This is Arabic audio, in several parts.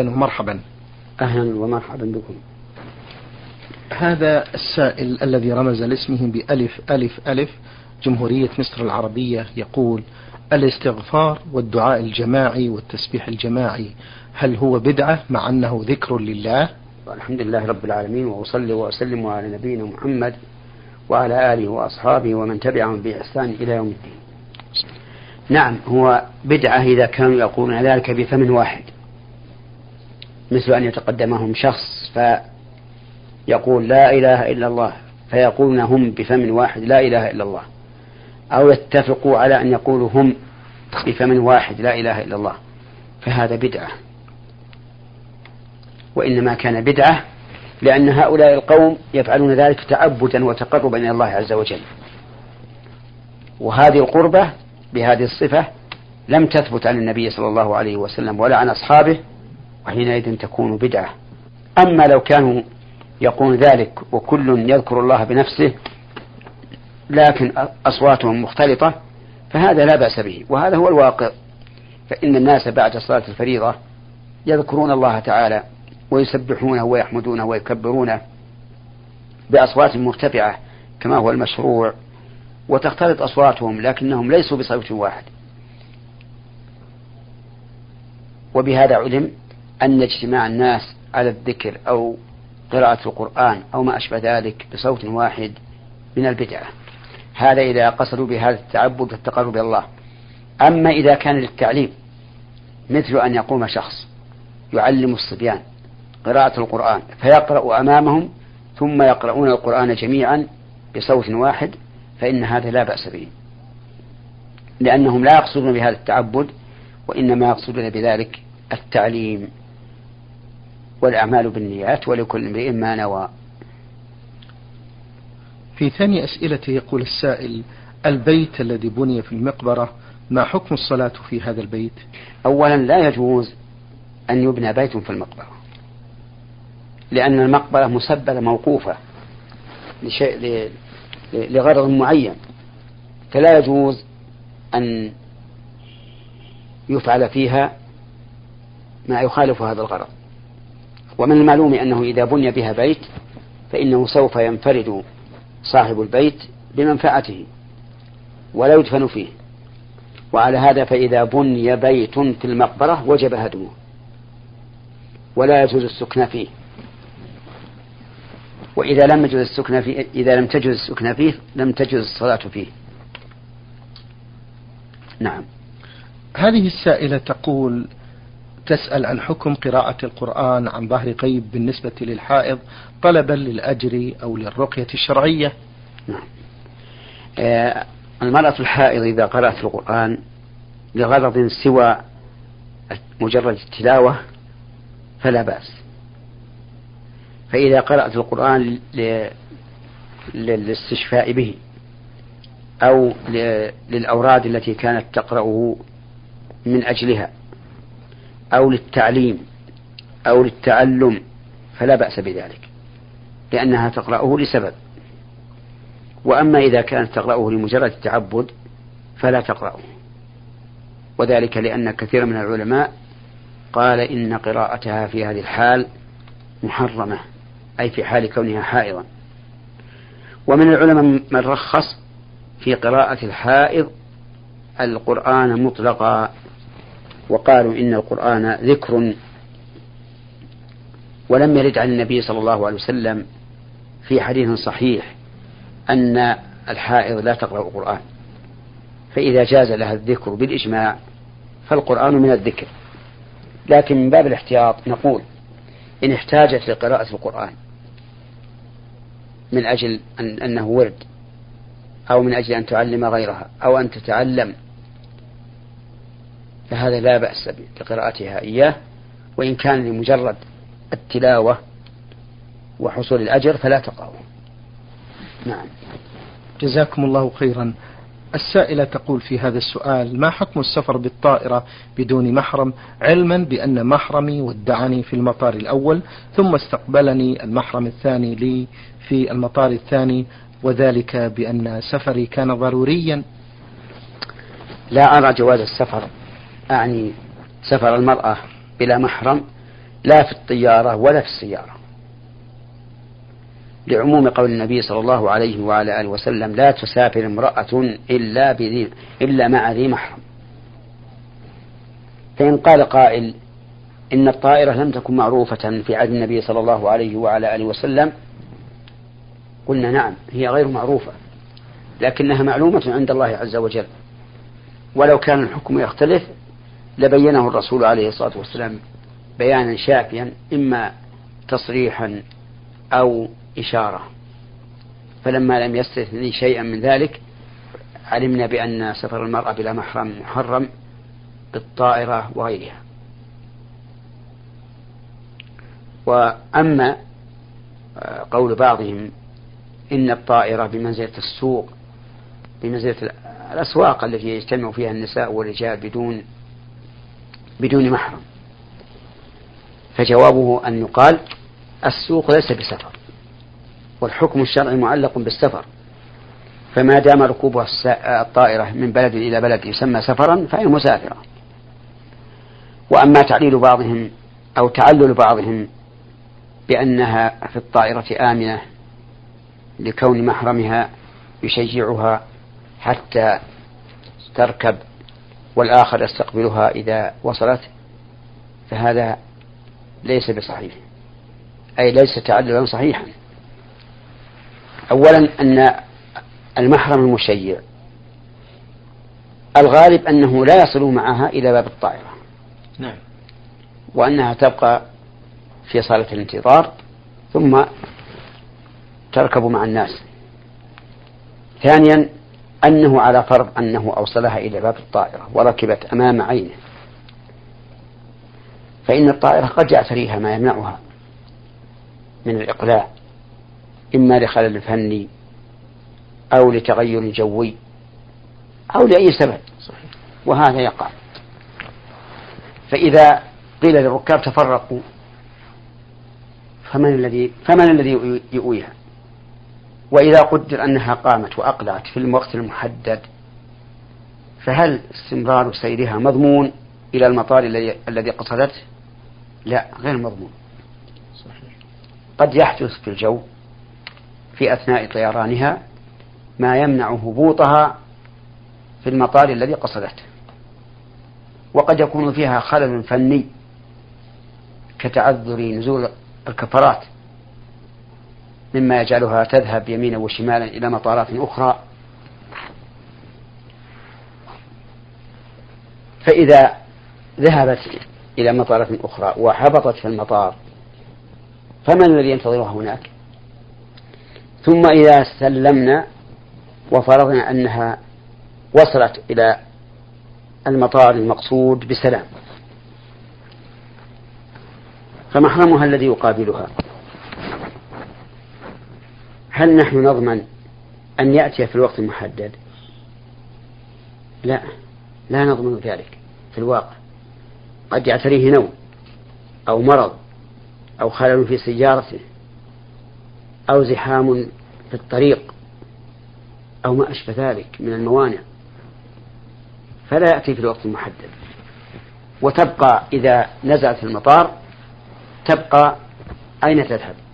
ومرحبا أهلا ومرحبا بكم. هذا السائل الذي رمز لاسمه بألف ألف ألف جمهورية مصر العربية يقول الاستغفار والدعاء الجماعي والتسبيح الجماعي هل هو بدعة مع أنه ذكر لله؟ الحمد لله رب العالمين وأصلي وأسلم على نبينا محمد وعلى آله وأصحابه ومن تبعهم بإحسان إلى يوم الدين. نعم هو بدعة إذا كانوا يقولون ذلك بفم واحد. مثل أن يتقدمهم شخص فيقول لا إله إلا الله فيقولون هم بفم واحد لا إله إلا الله أو يتفقوا على أن يقولوا هم بفم واحد لا إله إلا الله فهذا بدعة. وإنما كان بدعة لأن هؤلاء القوم يفعلون ذلك تعبدا وتقربا إلى الله عز وجل. وهذه القربة بهذه الصفة لم تثبت عن النبي صلى الله عليه وسلم ولا عن أصحابه وحينئذ تكون بدعة. أما لو كانوا يقول ذلك وكل يذكر الله بنفسه لكن أصواتهم مختلطة فهذا لا بأس به. وهذا هو الواقع. فإن الناس بعد صلاة الفريضة يذكرون الله تعالى ويسبحونه ويحمدونه ويكبرونه بأصوات مرتفعة كما هو المشروع وتختلط أصواتهم لكنهم ليسوا بصوت واحد. وبهذا علم أن اجتماع الناس على الذكر أو قراءة القرآن أو ما أشبه ذلك بصوت واحد من البدعة. هذا إذا قصدوا بهذا التعبد والتقرب إلى الله أما إذا كان للتعليم مثل أن يقوم شخص يعلم الصبيان قراءة القرآن فيقرأ أمامهم ثم يقرؤون القرآن جميعا بصوت واحد فإن هذا لا بأس به. لأنهم لا يقصدون بهذا التعبد وإنما يقصدون بذلك التعليم. والأعمال بالنيات ولكل امرئ ما نوى. في ثاني أسئلته يقول السائل البيت الذي بني في المقبرة ما حكم الصلاة في هذا البيت؟ أولا لا يجوز أن يبنى بيت في المقبرة لأن المقبرة مسبلة موقوفة لشيء لغرض معين. فلا يجوز أن يفعل فيها ما يخالف هذا الغرض. ومن المعلوم أنه إذا بني بها بيت فإنه سوف ينفرد صاحب البيت بمنفعته ولا يدفن فيه. وعلى هذا فإذا بني بيت في المقبرة وجب هدمه ولا يجوز السكن فيه. وإذا لم يجوز السكن فيه إذا لم تجوز السكن فيه لم تجوز الصلاة فيه. نعم. هذه السائلة تقول تسأل عن حكم قراءة القرآن عن ظهر غيب بالنسبة للحائض طلبا للأجر أو للرقية الشرعية. نعم. آه المرأة الحائض إذا قرأت القرآن لغرض سوى مجرد التلاوة فلا بأس. فإذا قرأت القرآن للاستشفاء به أو للأوراد التي كانت تقرأه من أجلها أو للتعليم أو للتعلم فلا بأس بذلك لأنها تقرأه لسبب. وأما إذا كانت تقرأه لمجرد التعبد فلا تقرأه. وذلك لأن كثير من العلماء قال إن قراءتها في هذه الحال محرمة أي في حال كونها حائضا. ومن العلماء من رخص في قراءة الحائض القرآن مطلقا. وقالوا إن القرآن ذكر ولم يرد عن النبي صلى الله عليه وسلم في حديث صحيح أن الحائض لا تقرأ القرآن. فإذا جاز لها الذكر بالإجماع فالقرآن من الذكر. لكن من باب الاحتياط نقول إن احتاجت لقراءة القرآن من أجل أن أنه ورد أو من أجل أن تعلم غيرها أو أن تتعلم فهذا لا بأس بقراءتها إياه وإن كان لمجرد التلاوة وحصول الأجر فلا تقرأه نعم. جزاكم الله خيرا. السائلة تقول في هذا السؤال ما حكم السفر بالطائرة بدون محرم؟ علما بأن محرمي ودعني في المطار الأول ثم استقبلني المحرم الثاني لي في المطار الثاني وذلك بأن سفري كان ضروريا. لا أرى جواز السفر أعني سفر المرأة بلا محرم لا في الطيارة ولا في السيارة. لعموم قول النبي صلى الله عليه وعلى آله وسلم لا تسافر امرأة إلا بذي إلا مع ذي محرم. فإن قال قائل إن الطائرة لم تكن معروفة في عهد النبي صلى الله عليه وعلى آله وسلم قلنا نعم هي غير معروفة لكنها معلومة عند الله عز وجل. ولو كان الحكم يختلف لبينه الرسول عليه الصلاة والسلام بيانا شافيا إما تصريحا أو إشارة. فلما لم يستثني شيئا من ذلك علمنا بأن سفر المرأة بلا محرم محرم بالطائرة وغيرها. وأما قول بعضهم إن الطائرة بمنزلة السوق بمنزلة الأسواق التي يجتمع فيها النساء والرجال بدون بدون محرم فجوابه أن يقال السوق ليس بسفر والحكم الشرعي معلق بالسفر. فما دام ركوبها الطائرة من بلد إلى بلد يسمى سفرا فهي مسافرة وأما تعليل بعضهم أو تعلل بعضهم بأنها في الطائرة آمنة لكون محرمها يشجعها حتى تركب والآخر يستقبلها إذا وصلت فهذا ليس بصحيح. أي ليس تعللا صحيحا. أولا أن المحرم المشيع. الغالب أنه لا يصل معها إلى باب الطائرة. نعم. وأنها تبقى في صالة الانتظار ثم تركب مع الناس. ثانيا أنه على فرض أنه أوصلها إلى باب الطائرة وركبت أمام عينه فإن الطائرة قد يعتريها ما يمنعها من الإقلاع إما لخلل فني أو لتغير جوي أو لأي سبب وهذا يقع فإذا قيل للركاب تفرقوا فمن الذي فمن الذي يؤويها؟ وإذا قدر أنها قامت وأقلعت في الوقت المحدد فهل استمرار سيرها مضمون إلى المطار الذي قصدته؟ لا غير مضمون. قد يحدث في الجو في أثناء طيرانها ما يمنع هبوطها في المطار الذي قصدته. وقد يكون فيها خلل فني كتعذر نزول الكفرات. مما يجعلها تذهب يمينا وشمالا إلى مطارات أخرى. فإذا ذهبت إلى مطارات أخرى وهبطت في المطار فمن الذي ينتظرها هناك؟ ثم إذا سلمنا وفرضنا أنها وصلت إلى المطار المقصود بسلام فمحرمها الذي يقابلها. هل نحن نضمن أن يأتي في الوقت المحدد؟ لا لا نضمن ذلك في الواقع. قد يعتريه نوم أو مرض أو خلل في سيارته أو زحام في الطريق أو ما أشبه ذلك من الموانع. فلا يأتي في الوقت المحدد. وتبقى إذا نزلت المطار تبقى أين تذهب؟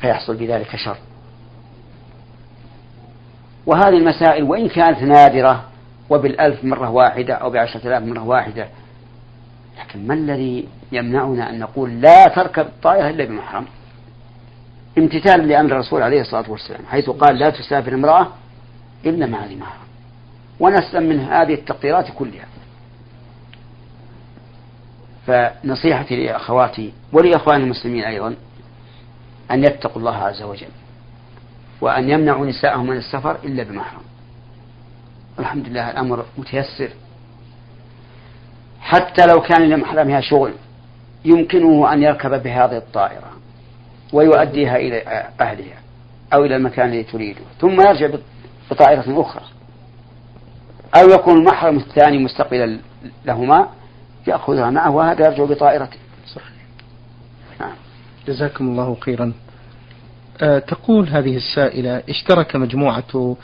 فيحصل بذلك شر. وهذه المسائل وإن كانت نادرة وبالألف مرة واحدة أو بعشرة آلاف مرة واحدة لكن ما الذي يمنعنا أن نقول لا تركب الطائرة إلا بمحرم امتثال لأمر الرسول عليه الصلاة والسلام حيث قال لا تسافر امرأة إلا مع ذي محرم ونسلم من هذه التقديرات كلها. فنصيحتي لأخواتي ولإخوان المسلمين أيضا أن يتقوا الله عز وجل وأن يمنعوا نساءهم من السفر إلا بمحرم الحمد لله الأمر متيسر. حتى لو كان لمحرمها شغل يمكنه أن يركب بهذه الطائرة ويؤديها إلى أهلها أو إلى المكان الذي تريده ثم يرجع بطائرة أخرى. أو يكون المحرم الثاني مستقبلا لهما يأخذها معه وهذا يرجع بطائرته. جزاكم الله خيرا. آه، تقول هذه السائلة اشترك مجموعة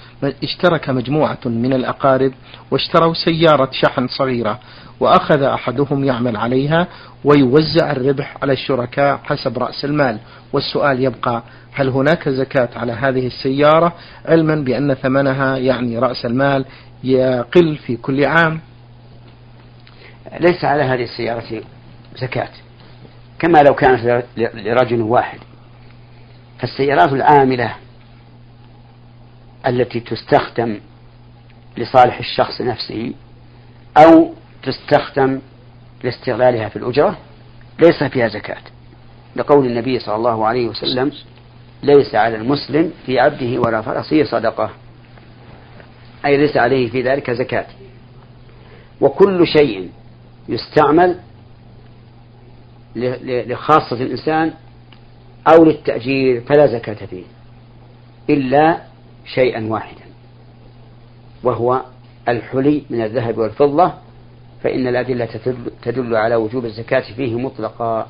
اشترك مجموعة من الأقارب واشتروا سيارة شحن صغيرة وأخذ أحدهم يعمل عليها ويوزع الربح على الشركاء حسب رأس المال. والسؤال يبقى هل هناك زكاة على هذه السيارة؟ علما بأن ثمنها يعني رأس المال يقل في كل عام. ليس على هذه السيارة زكاة. كما لو كانت لرجل واحد. فالسيارات العاملة التي تستخدم لصالح الشخص نفسه أو تستخدم لاستغلالها في الأجرة ليس فيها زكاة. لقول النبي صلى الله عليه وسلم ليس على المسلم في عبده ولا فرسه صدقة. أي ليس عليه في ذلك زكاة. وكل شيء يستعمل لخاصة الإنسان أو للتأجير فلا زكاة فيه إلا شيئا واحدا وهو الحلي من الذهب والفضة فإن الأدلة تدل على وجوب الزكاة فيه مطلقا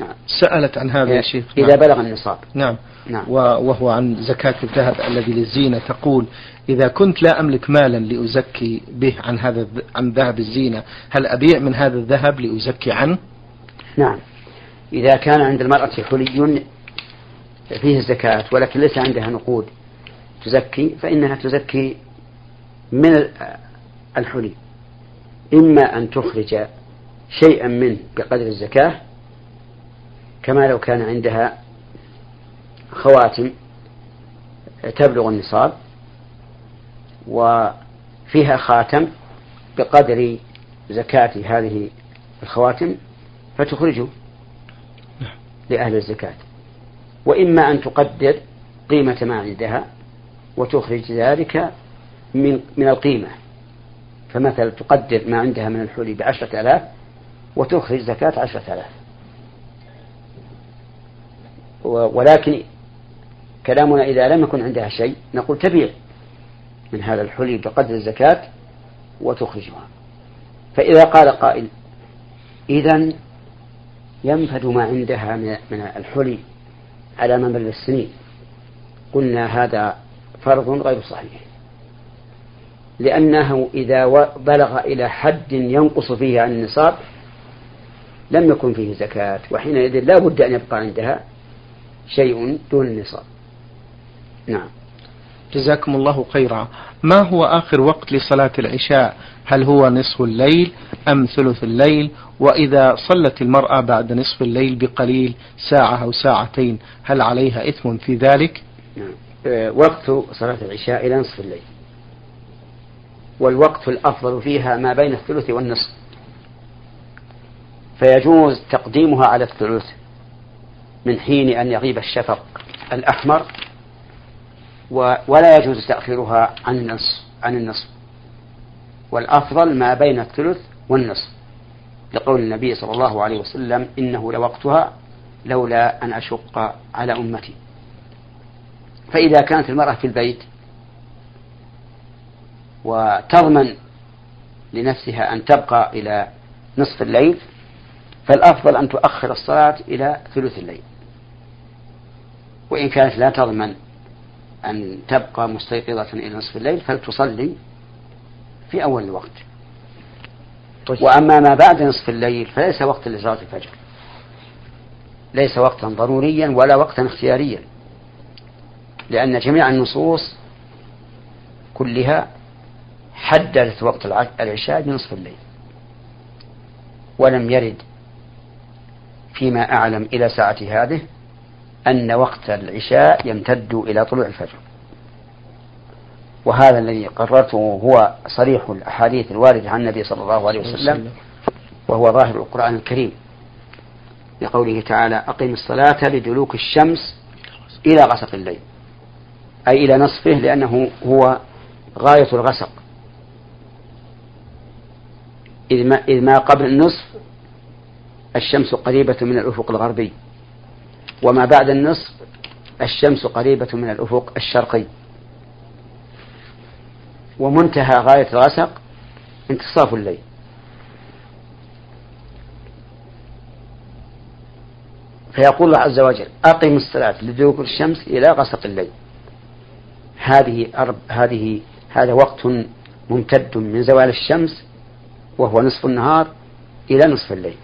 نعم. سألت عن هذا يا شيخ إذا نعم. بلغ النصاب نعم. نعم وهو عن زكاة الذهب الذي للزينة تقول إذا كنت لا أملك مالا لأزكي به عن هذا عن ذهب الزينة هل أبيع من هذا الذهب لأزكي عنه؟ نعم. إذا كان عند المرأة حلي فيه الزكاة ولكن ليس عندها نقود تزكي فإنها تزكي من الحلي. إما أن تخرج شيئا منه بقدر الزكاة كما لو كان عندها خواتم تبلغ النصاب وفيها خاتم بقدر زكاة هذه الخواتم فتخرجه لأهل الزكاة. وإما أن تقدر قيمة ما عندها وتخرج ذلك من من القيمة. فمثلا تقدر ما عندها من الحلي بعشرة آلاف وتخرج زكاة عشرة آلاف. ولكن كلامنا إذا لم يكن عندها شيء نقول تبيع من هذا الحلي بقدر الزكاة وتخرجها. فإذا قال قائل إذا ينفد ما عندها من الحلي على ممر السنين. قلنا هذا فرض غير صحيح. لأنه إذا بلغ إلى حد ينقص فيه عن النصاب لم يكن فيه زكاة وحينئذ لا بد أن يبقى عندها شيء دون النصاب. نعم. جزاكم الله خيرا. ما هو آخر وقت لصلاة العشاء؟ هل هو نصف الليل أم ثلث الليل؟ وإذا صلت المرأة بعد نصف الليل بقليل ساعة أو ساعتين هل عليها إثم في ذلك؟ نعم. أه، وقت صلاة العشاء إلى نصف الليل. والوقت الأفضل فيها ما بين الثلث والنصف. فيجوز تقديمها على الثلث من حين أن يغيب الشفق الأحمر ولا يجوز تأخيرها عن النصف عن النصف والأفضل ما بين الثلث والنصف لقول النبي صلى الله عليه وسلم إنه لوقتها لولا أن أشق على أمتي. فإذا كانت المرأة في البيت وتضمن لنفسها أن تبقى إلى نصف الليل فالأفضل أن تؤخر الصلاة إلى ثلث الليل. وإن كانت لا تضمن أن تبقى مستيقظة إلى نصف الليل فلتصلي في أول الوقت. طيب. وأما ما بعد نصف الليل فليس وقتا لصلاة الفجر. ليس وقتا ضروريا ولا وقتا اختياريا لأن جميع النصوص كلها حددت وقت العشاء بنصف الليل. ولم يرد فيما أعلم إلى ساعة هذه أن وقت العشاء يمتد إلى طلوع الفجر. وهذا الذي قررته هو صريح الأحاديث الواردة عن النبي صلى الله عليه وسلم وهو ظاهر القرآن الكريم. لقوله تعالى أقم الصلاة لدلوك الشمس إلى غسق الليل. أي إلى نصفه لأنه هو غاية الغسق. إذ ما, إذ ما قبل النصف الشمس قريبة من الأفق الغربي. وما بعد النصف الشمس قريبة من الأفق الشرقي. ومنتهى غاية الغسق انتصاف الليل. فيقول الله عز وجل أقم الصلاة لدلوك الشمس إلى غسق الليل. هذه أرب هذه هذا وقت ممتد من زوال الشمس وهو نصف النهار إلى نصف الليل.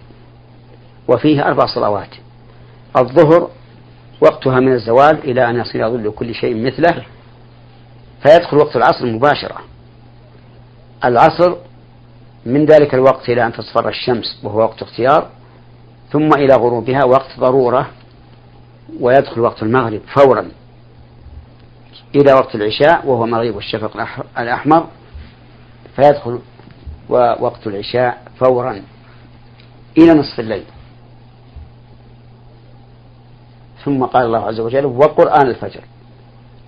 وفيه أربع صلوات. الظهر وقتها من الزوال إلى أن يصير ظل كل شيء مثله فيدخل وقت العصر مباشرة. العصر من ذلك الوقت إلى أن تصفر الشمس وهو وقت اختيار ثم إلى غروبها وقت ضرورة ويدخل وقت المغرب فورا. إلى وقت العشاء وهو مغيب الشفق الأحمر فيدخل وقت العشاء فورا. إلى نصف الليل. ثم قال الله عز وجل وقرآن الفجر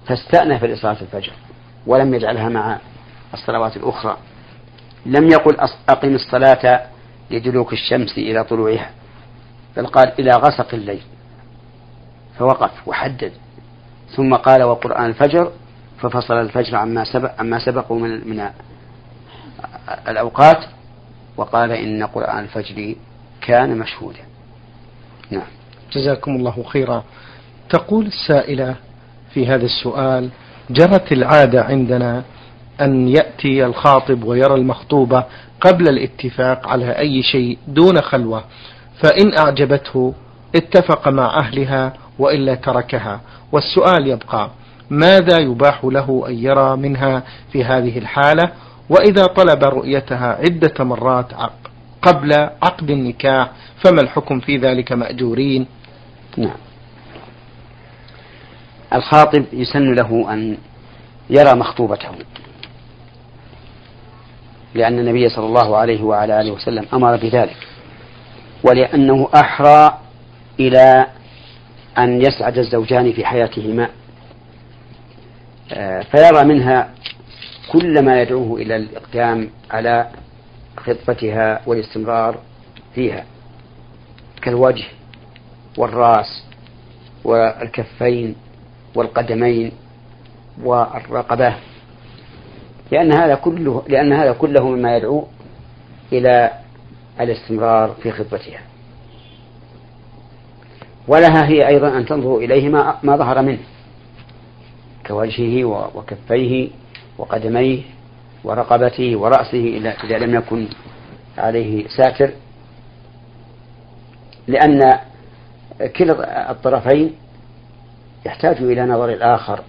فاستأنف لصلاة الفجر ولم يجعلها مع الصلوات الأخرى. لم يقل أقم الصلاة لدلوك الشمس إلى طلوعها بل قال إلى غسق الليل فوقف وحدد. ثم قال وقرآن الفجر ففصل الفجر عما سبق عما سبقه من من الأوقات وقال إن قرآن الفجر كان مشهودا. نعم. جزاكم الله خيرا. تقول السائلة في هذا السؤال جرت العادة عندنا أن يأتي الخاطب ويرى المخطوبة قبل الاتفاق على أي شيء دون خلوة فإن أعجبته اتفق مع أهلها وإلا تركها. والسؤال يبقى ماذا يباح له أن يرى منها في هذه الحالة؟ وإذا طلب رؤيتها عدة مرات قبل عقد النكاح فما الحكم في ذلك مأجورين؟ نعم. الخاطب يسن له أن يرى مخطوبته. لأن النبي صلى الله عليه وعلى آله وسلم أمر بذلك. ولأنه أحرى إلى أن يسعد الزوجان في حياتهما. آه، فيرى منها كل ما يدعوه إلى الإقدام على خطبتها والاستمرار فيها كالوجه والراس والكفين والقدمين والرقبة لأن هذا كله لأن هذا كله مما يدعو إلى الاستمرار في خطبتها ولها هي أيضا أن تنظر إليه ما, ما ظهر منه كوجهه وكفيه وقدميه ورقبته ورأسه إذا لم يكن عليه ساتر لأن كلا الطرفين يحتاج إلى نظر الآخر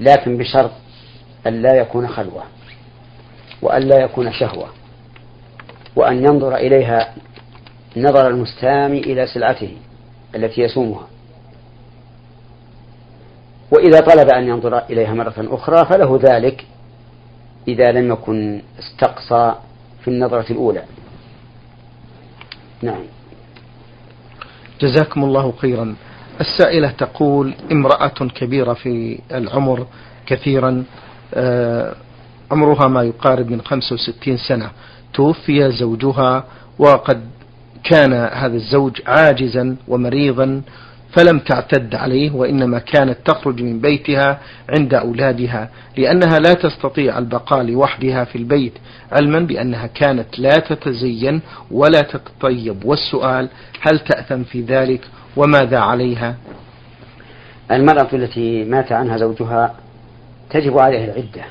لكن بشرط أن لا يكون خلوة وأن لا يكون شهوة وأن ينظر إليها نظر المستامي إلى سلعته التي يسومها. وإذا طلب أن ينظر إليها مرة أخرى فله ذلك إذا لم يكن استقصى في النظرة الأولى. نعم. جزاكم الله خيرا. السائلة تقول امرأة كبيرة في العمر كثيرا آه، عمرها ما يقارب من 65 سنة. توفي زوجها وقد كان هذا الزوج عاجزا ومريضا فلم تعتد عليه وإنما كانت تخرج من بيتها عند أولادها لأنها لا تستطيع البقاء لوحدها في البيت علما بأنها كانت لا تتزين ولا تتطيب. والسؤال هل تأثم في ذلك وماذا عليها؟ المرأة التي مات عنها زوجها تجب عليها العدة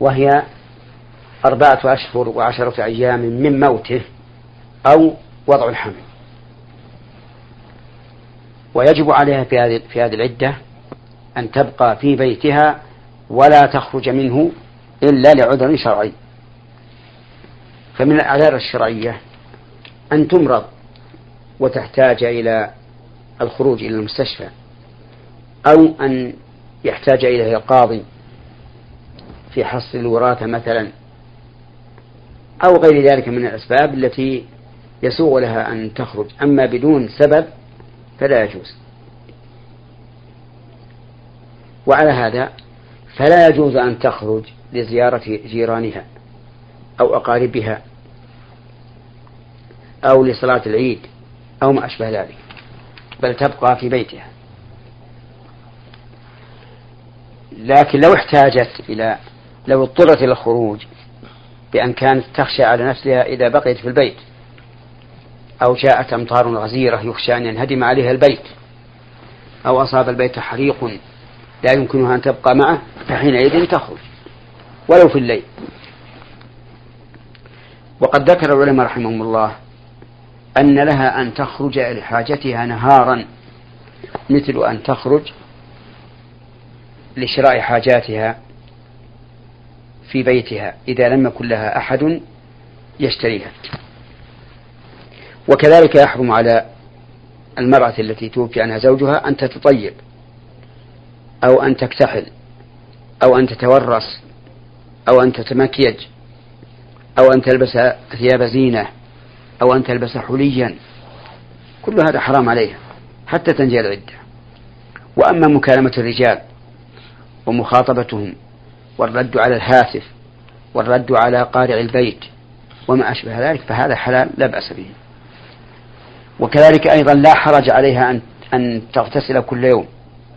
وهي أربعة أشهر وعشرة أيام من موته أو وضع الحمل. ويجب عليها في هذه في هذه العدة أن تبقى في بيتها ولا تخرج منه إلا لعذر شرعي. فمن الأعذار الشرعية أن تمرض وتحتاج إلى الخروج إلى المستشفى أو أن يحتاج إليه القاضي في حصر الوراثة مثلا أو غير ذلك من الأسباب التي يسوغ لها أن تخرج. أما بدون سبب فلا يجوز. وعلى هذا فلا يجوز أن تخرج لزيارة جيرانها أو أقاربها أو لصلاة العيد أو ما أشبه ذلك بل تبقى في بيتها. لكن لو احتاجت إلى لو اضطرت إلى الخروج بأن كانت تخشى على نفسها إذا بقيت في البيت أو جاءت أمطار غزيرة يخشى أن ينهدم عليها البيت. أو أصاب البيت حريق لا يمكنها أن تبقى معه فحينئذ تخرج ولو في الليل. وقد ذكر العلماء رحمهم الله أن لها أن تخرج لحاجتها نهارا مثل أن تخرج لشراء حاجاتها في بيتها إذا لم يكن لها أحد يشتريها. وكذلك يحرم على المرأة التي توفي عنها زوجها أن تتطيب أو أن تكتحل أو أن تتورص أو أن تتمكيج أو أن تلبس ثياب زينة أو أن تلبس حليا. كل هذا حرام عليها حتى تنجي العدة. وأما مكالمة الرجال ومخاطبتهم والرد على الهاتف والرد على قارع البيت وما أشبه ذلك فهذا حلال لا بأس به. وكذلك أيضا لا حرج عليها أن أن تغتسل كل يوم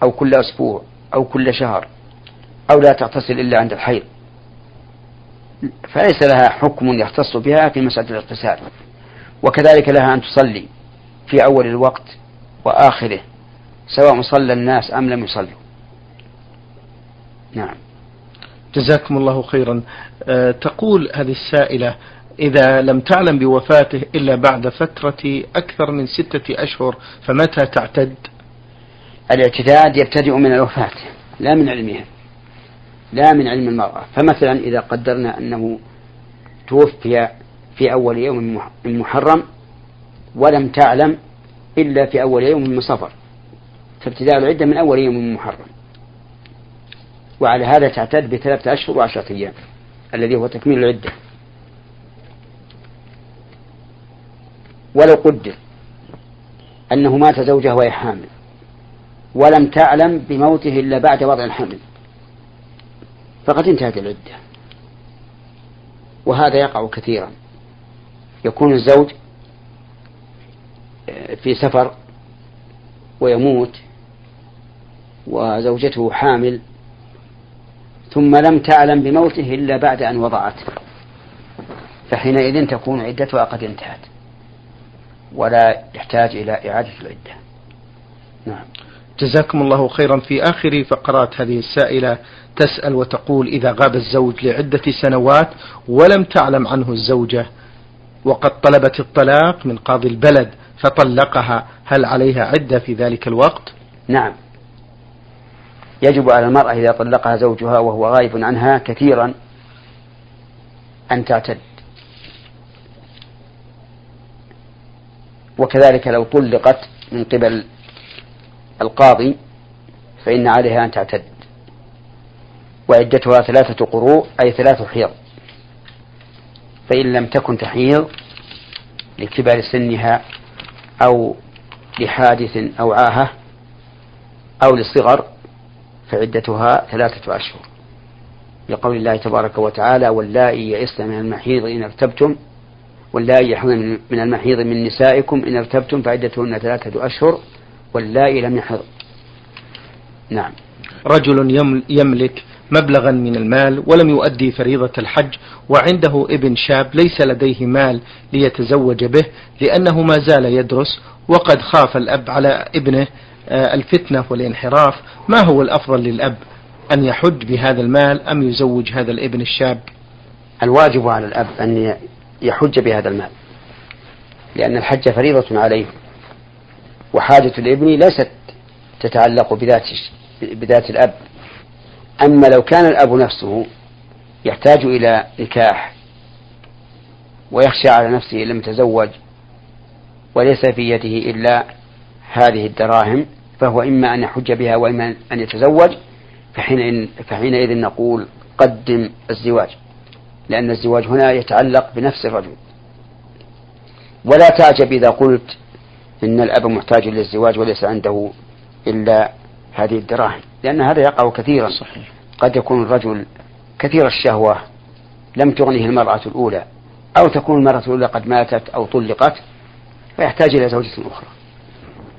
أو كل أسبوع أو كل شهر أو لا تغتسل إلا عند الحيض. فليس لها حكم يختص بها في مسألة الاغتسال. وكذلك لها أن تصلي في أول الوقت وآخره سواء صلى الناس أم لم يصلوا. نعم. جزاكم الله خيرا. أه تقول هذه السائلة إذا لم تعلم بوفاته إلا بعد فترة أكثر من ستة أشهر فمتى تعتد؟ الاعتداد يبتدئ من الوفاة لا من علمها لا من علم المرأة. فمثلا إذا قدرنا أنه توفي في أول يوم من محرم ولم تعلم إلا في أول يوم من صفر فابتداء العدة من أول يوم من محرم. وعلى هذا تعتد بثلاثة أشهر وعشرة أيام الذي هو تكميل العدة. ولو قدر أنه مات زوجها وهي حامل ولم تعلم بموته إلا بعد وضع الحمل. فقد انتهت العدة. وهذا يقع كثيرا. يكون الزوج في سفر ويموت وزوجته حامل ثم لم تعلم بموته إلا بعد أن وضعته. فحينئذ تكون عدتها قد انتهت. ولا يحتاج إلى إعادة العدة. نعم. جزاكم الله خيرا. في آخر فقرات هذه السائلة تسأل وتقول إذا غاب الزوج لعدة سنوات ولم تعلم عنه الزوجة وقد طلبت الطلاق من قاضي البلد فطلقها هل عليها عدة في ذلك الوقت؟ نعم. يجب على المرأة إذا طلقها زوجها وهو غائب عنها كثيرا أن تعتد. وكذلك لو طلقت من قبل القاضي فإن عليها أن تعتد. وعدتها ثلاثة قروء أي ثلاث حيض. فإن لم تكن تحيض لكبر سنها أو لحادث أو عاهة أو للصغر فعدتها ثلاثة أشهر. لقول الله تبارك وتعالى واللائي يئسن من المحيض إن ارتبتم واللائي يحضن من المحيض من نسائكم إن ارتبتم فعدتهن ثلاثة أشهر واللائي لم يحض. نعم. رجل يملك مبلغا من المال ولم يؤدي فريضة الحج وعنده ابن شاب ليس لديه مال ليتزوج به لأنه ما زال يدرس وقد خاف الأب على ابنه آه، الفتنة والانحراف. ما هو الأفضل للأب أن يحج بهذا المال أم يزوج هذا الابن الشاب؟ الواجب على الأب أن يحج بهذا المال. لأن الحج فريضة عليه. وحاجة الابن ليست تتعلق بذات بذات الأب. أما لو كان الأب نفسه يحتاج إلى نكاح ويخشى على نفسه لم يتزوج وليس في يده إلا هذه الدراهم فهو إما أن يحج بها وإما أن يتزوج فحين فحينئذ نقول قدم الزواج. لأن الزواج هنا يتعلق بنفس الرجل. ولا تعجب إذا قلت إن الأب محتاج للزواج وليس عنده إلا هذه الدراهم لأن هذا يقع كثيرا. صحيح. قد يكون الرجل كثير الشهوة لم تغنه المرأة الأولى أو تكون المرأة الأولى قد ماتت أو طلقت فيحتاج إلى زوجة أخرى.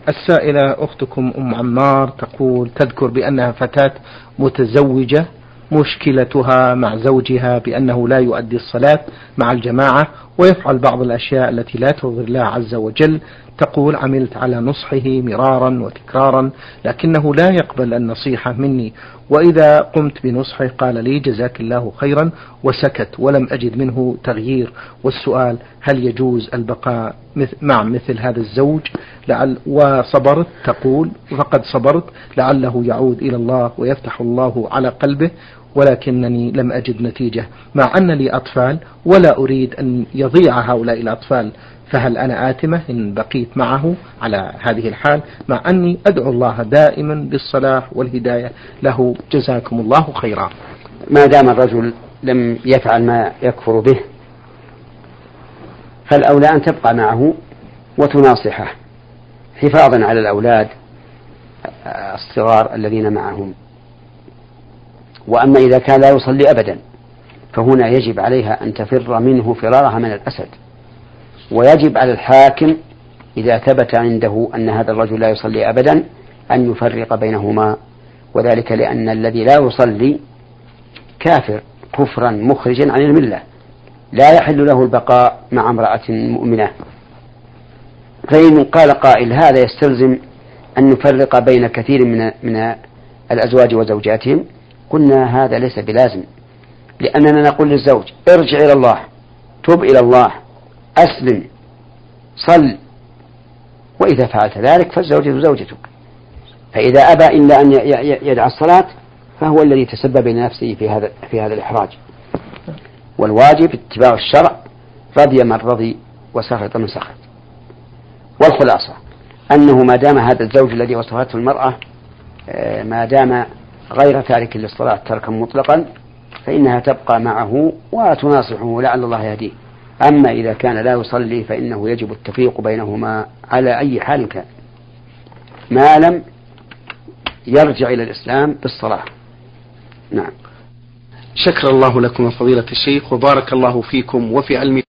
السائلة أختكم أم عمار تقول تذكر بأنها فتاة متزوجة مشكلتها مع زوجها بأنه لا يؤدي الصلاة مع الجماعة ويفعل بعض الأشياء التي لا ترضي الله عز وجل تقول عملت على نصحه مرارا وتكرارا لكنه لا يقبل النصيحة مني. وإذا قمت بنصحه قال لي جزاك الله خيرا وسكت ولم أجد منه تغيير. والسؤال هل يجوز البقاء مع مثل هذا الزوج؟ لعل وصبرت تقول فقد صبرت لعله يعود إلى الله ويفتح الله على قلبه ولكنني لم أجد نتيجة. مع أن لي أطفال ولا أريد أن يضيع هؤلاء الأطفال. فهل أنا آثمة إن بقيت معه على هذه الحال مع أني أدعو الله دائما بالصلاح والهداية له جزاكم الله خيرا. ما دام الرجل لم يفعل ما يكفر به فالأولى أن تبقى معه وتناصحه حفاظا على الأولاد الصغار الذين معهم. وأما إذا كان لا يصلي أبدا فهنا يجب عليها أن تفر منه فرارها من الأسد. ويجب على الحاكم إذا ثبت عنده أن هذا الرجل لا يصلي أبدا أن يفرق بينهما. وذلك لأن الذي لا يصلي كافر كفرا مخرجا عن الملة. لا يحل له البقاء مع امرأة مؤمنة. فإن قال قائل هذا يستلزم أن نفرق بين كثير من من الأزواج وزوجاتهم. قلنا هذا ليس بلازم لأننا نقول للزوج ارجع إلى الله تب إلى الله. أسلم صل وإذا فعلت ذلك فالزوجة زوجتك. فإذا أبى إلا أن يدعى الصلاة فهو الذي تسبب لنفسه في هذا في هذا الإحراج. والواجب اتباع الشرع رضي من رضي وسخط من سخط. والخلاصة أنه ما دام هذا الزوج الذي وصفته المرأة آه، ما دام غير تارك للصلاة تركا مطلقا فإنها تبقى معه وتناصحه لعل الله يهديه. أما إذا كان لا يصلي فإنه يجب التفريق بينهما على أي حال كان. ما لم يرجع إلى الإسلام بالصلاة. نعم. شكر الله لكم فضيلة الشيخ وبارك الله فيكم وفي علمكم